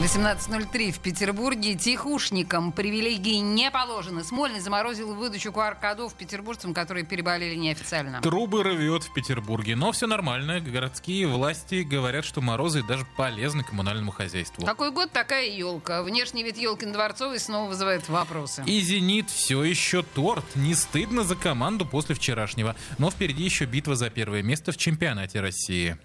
18.03 в Петербурге. Тихушникам привилегии не положены. Смольный заморозил выдачу QR-кодов петербуржцам, которые переболели неофициально. Трубы рвет в Петербурге. Но все нормально. Городские власти говорят, что морозы даже полезны коммунальному хозяйству. Какой год такая елка? Внешний вид елкин дворцовый снова вызывает вопросы. И «Зенит» все еще торт. Не стыдно за команду после вчерашнего. Но впереди еще битва за первое место в чемпионате России.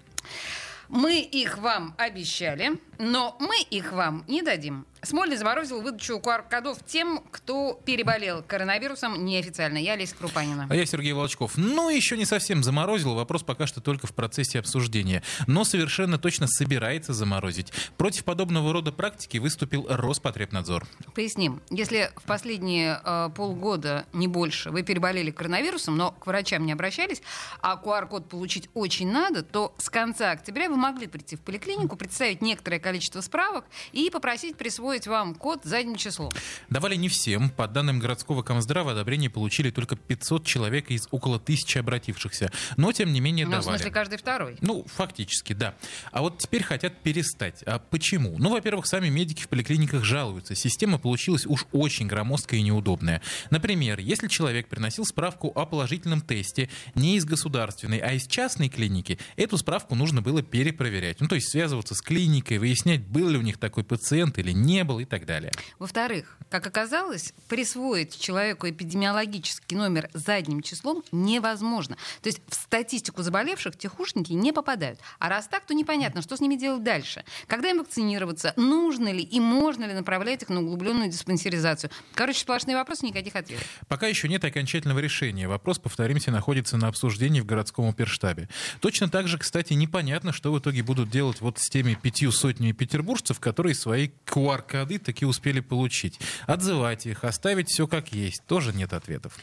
Мы их вам обещали, но мы их вам не дадим. Смольный заморозил выдачу QR-кодов тем, кто переболел коронавирусом неофициально. Я Олеся Крупанина. А я Сергей Волчков. Ну, еще не совсем заморозил. Вопрос пока что только в процессе обсуждения. Но совершенно точно собирается заморозить. Против подобного рода практики выступил Роспотребнадзор. Поясним. Если в последние э, полгода, не больше, вы переболели коронавирусом, но к врачам не обращались, а QR-код получить очень надо, то с конца октября вы могли прийти в поликлинику, представить некоторое количество справок и попросить присвоить присвоить вам код задним числом? Давали не всем. По данным городского комздрава, одобрение получили только 500 человек из около тысячи обратившихся. Но, тем не менее, ну, давали. в смысле, каждый второй? Ну, фактически, да. А вот теперь хотят перестать. А почему? Ну, во-первых, сами медики в поликлиниках жалуются. Система получилась уж очень громоздкая и неудобная. Например, если человек приносил справку о положительном тесте не из государственной, а из частной клиники, эту справку нужно было перепроверять. Ну, то есть связываться с клиникой, выяснять, был ли у них такой пациент или не был и так далее. Во-вторых, как оказалось, присвоить человеку эпидемиологический номер задним числом невозможно. То есть в статистику заболевших тихушники не попадают. А раз так, то непонятно, что с ними делать дальше. Когда им вакцинироваться, нужно ли и можно ли направлять их на углубленную диспансеризацию. Короче, сплошные вопросы, никаких ответов. Пока еще нет окончательного решения. Вопрос, повторимся, находится на обсуждении в городском оперштабе. Точно так же, кстати, непонятно, что в итоге будут делать вот с теми пятью сотнями петербуржцев, которые свои QR-коды таки успели получить. Отзывать их, оставить все как есть, тоже нет ответов.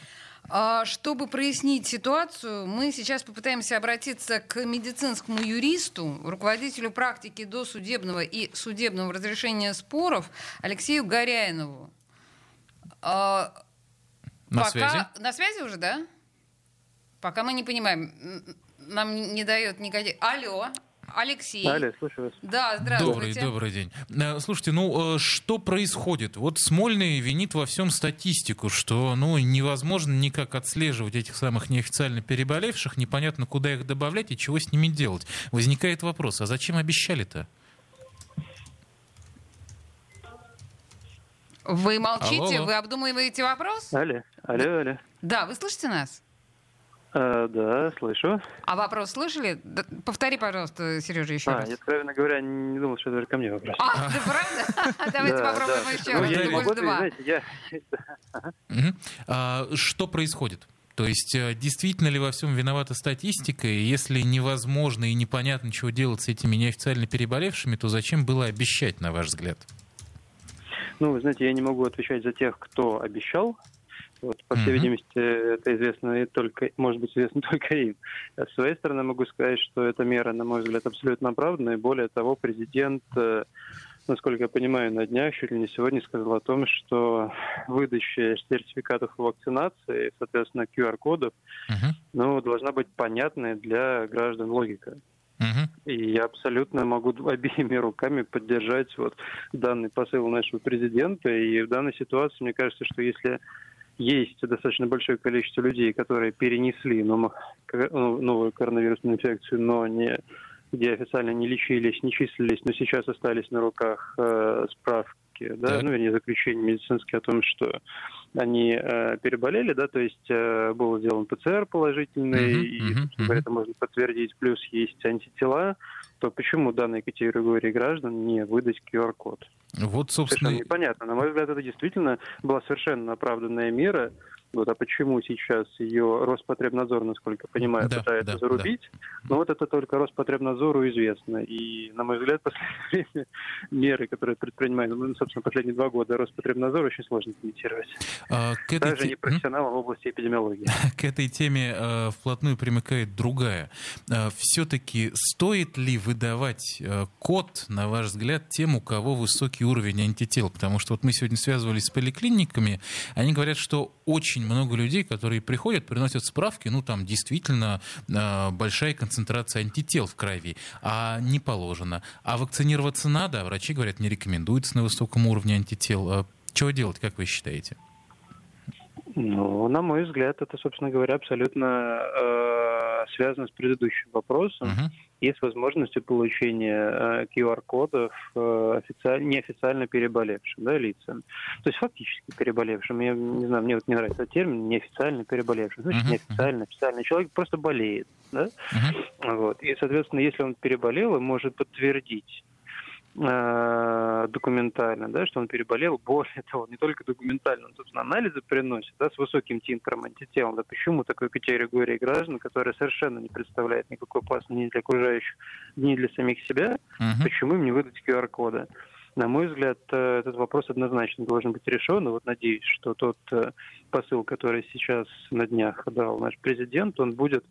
А, чтобы прояснить ситуацию, мы сейчас попытаемся обратиться к медицинскому юристу, руководителю практики досудебного и судебного разрешения споров Алексею Горяинову. А, на Пока... связи? На связи уже, да? Пока мы не понимаем. Нам не дает никаких... Алло. Алексей. Алло, слушаю вас. Да, здравствуйте. Добрый, добрый день. Э, слушайте, ну э, что происходит? Вот Смольный винит во всем статистику, что ну, невозможно никак отслеживать этих самых неофициально переболевших, непонятно, куда их добавлять и чего с ними делать. Возникает вопрос, а зачем обещали-то? Вы молчите, Алло. вы обдумываете вопрос? Алло, алло, алло. Да, вы слышите нас? А, да, слышу. А вопрос слышали? Да, повтори, пожалуйста, Сережа, еще А, раз. я, откровенно говоря, не думал, что это даже ко мне вопрос. А, да правда? Давайте Да, попробуем еще Ну, раз. я могу знаете. А, что происходит? То есть э, действительно ли во всем виновата статистика? И если невозможно и непонятно, чего делать с этими неофициально переболевшими, то зачем было обещать, на ваш взгляд? Ну, вы знаете, я не могу отвечать за тех, кто обещал. Вот, по всей видимости, это известно и только, может быть, известно только им. А С своей стороны могу сказать, что эта мера, на мой взгляд, абсолютно оправданная. Более того, президент, э, насколько я понимаю, на днях, чуть ли не сегодня, сказал о том, что выдача сертификатов вакцинации, соответственно, QR-кодов, ну, должна быть понятной для граждан логика. И я абсолютно могу обеими руками поддержать вот данный посыл нашего президента. И в данной ситуации, мне кажется, что если есть достаточно большое количество людей, которые перенесли ну, новую коронавирусную инфекцию, но не где официально не лечились, не числились, но сейчас остались на руках э, справки, да, Так. ну, вернее, заключения медицинские о том, что они э, переболели, да, то есть э, был сделан ПЦР положительный, Мгм, и, собственно говоря, это можно подтвердить, плюс есть антитела, то почему данной категории граждан не выдать QR-код? Вот, собственно... Совершенно непонятно. На мой взгляд, это действительно была совершенно оправданная мера, вот, а почему сейчас ее Роспотребнадзор, насколько я понимаю, да, пытается да, зарубить? Да. Ну вот это только Роспотребнадзору известно. И, на мой взгляд, последнее время меры, которые предпринимают, ну, собственно, последние два года Роспотребнадзор очень сложно комментировать. А, к этой Даже не профессионалам в области эпидемиологии. К этой теме э, вплотную примыкает другая. Э, все-таки стоит ли выдавать э, код, на ваш взгляд, тем, у кого высокий уровень антител? Потому что вот мы сегодня связывались с поликлиниками, они говорят, что очень очень много людей, которые приходят, приносят справки, ну там действительно э, большая концентрация антител в крови, а не положено. А вакцинироваться надо, а врачи говорят, не рекомендуется на высоком уровне антител. А чего делать, как вы считаете? Ну, на мой взгляд, это, собственно говоря, абсолютно э, связано с предыдущим вопросом. Uh-huh и с возможностью получения QR-кодов э, э официально, неофициально переболевшим да, лицам. То есть фактически переболевшим. Я не знаю, мне вот не нравится термин неофициально переболевшим. Значит, uh-huh. неофициально, официально. Человек просто болеет. Да? Uh-huh. Вот. И, соответственно, если он переболел, он может подтвердить документально, да, что он переболел. Более того, не только документально, он, собственно, анализы приносит да, с высоким тинтром антител. Да, почему такой категории граждан, которая совершенно не представляет никакой опасности ни для окружающих, ни для самих себя, uh-huh. почему им не выдать QR-кода? На мой взгляд, э, этот вопрос однозначно должен быть решен. И вот надеюсь, что тот э, посыл, который сейчас на днях дал наш президент, он будет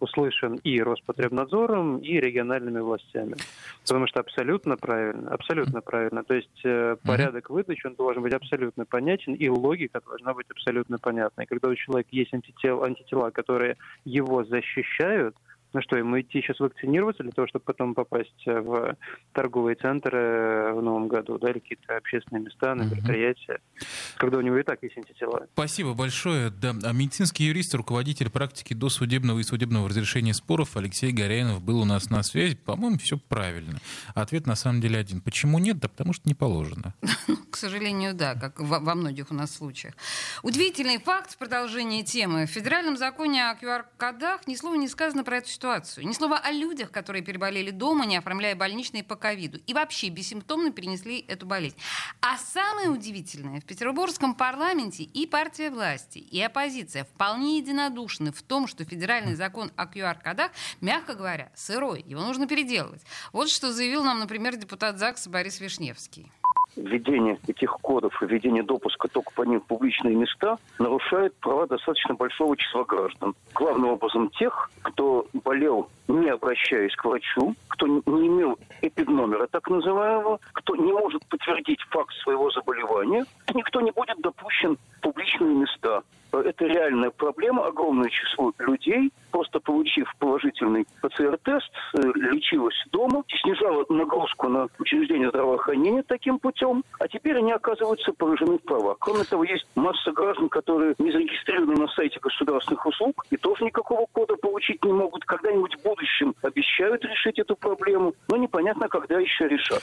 услышан и Роспотребнадзором, и региональными властями. Потому что абсолютно правильно, абсолютно правильно. То есть э, порядок выдачи, он должен быть абсолютно понятен, и логика должна быть абсолютно понятной. Когда у человека есть антитела, антитела которые его защищают, ну что, ему идти сейчас вакцинироваться для того, чтобы потом попасть в торговые центры в новом году, да, или какие-то общественные места, на мероприятия, угу. когда у него и так есть антитела. Спасибо большое. Да. А медицинский юрист, руководитель практики досудебного и судебного разрешения споров Алексей Горяинов был у нас на связи. По-моему, все правильно. Ответ на самом деле один. Почему нет? Да потому что не положено. К сожалению, да, как во многих у нас случаях. Удивительный факт в продолжении темы. В федеральном законе о QR-кодах ни слова не сказано про эту ситуацию. Ни слова о людях, которые переболели дома, не оформляя больничные по ковиду. И вообще бессимптомно перенесли эту болезнь. А самое удивительное, в петербургском парламенте и партия власти, и оппозиция вполне единодушны в том, что федеральный закон о QR-кодах, мягко говоря, сырой. Его нужно переделывать. Вот что заявил нам, например, депутат ЗАГСа Борис Вишневский введение этих кодов и введение допуска только по ним в публичные места нарушает права достаточно большого числа граждан. Главным образом тех, кто болел, не обращаясь к врачу, кто не имел эпидномера так называемого, кто не может подтвердить факт своего заболевания, никто не будет допущен в публичные места это реальная проблема. Огромное число людей, просто получив положительный ПЦР-тест, э, лечилось дома, снижало нагрузку на учреждение здравоохранения таким путем, а теперь они оказываются поражены в правах. Кроме того, есть масса граждан, которые не зарегистрированы на сайте государственных услуг и тоже никакого кода получить не могут. Когда-нибудь в будущем обещают решить эту проблему, но непонятно, когда еще решат.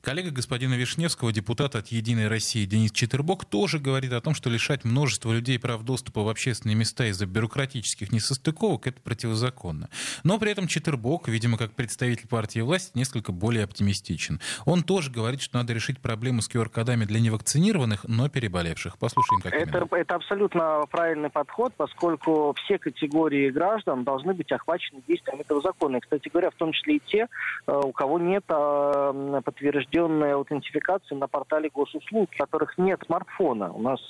Коллега господина Вишневского, депутат от «Единой России» Денис Читербок, тоже говорит о том, что лишать множество людей прав доступа в общественные места из-за бюрократических несостыковок — это противозаконно. Но при этом Читербок, видимо, как представитель партии власти, несколько более оптимистичен. Он тоже говорит, что надо решить проблему с QR-кодами для невакцинированных, но переболевших. Послушаем, как это, именно. это абсолютно правильный подход, поскольку все категории граждан должны быть охвачены действием этого закона. И, кстати говоря, в том числе и те, э, у кого нет э, подтвержденной аутентификации на портале госуслуг, у которых нет смартфона. У нас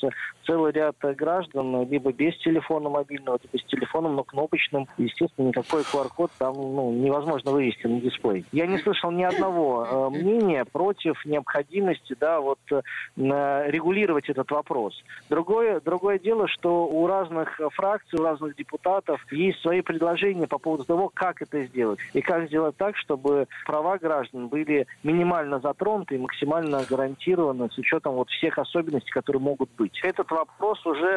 целый ряд граждан либо без телефона мобильного, либо с телефоном, но кнопочным. Естественно, никакой QR-код там ну, невозможно вывести на дисплей. Я не слышал ни одного э, мнения против необходимости да, вот, э, регулировать этот вопрос. Другое, другое дело, что у разных фракций, у разных депутатов есть свои предложения по поводу того, как это сделать. И как сделать так, чтобы права граждан были минимально затронуты и максимально гарантированы с учетом вот всех особенностей, которые могут быть. Этот вопрос уже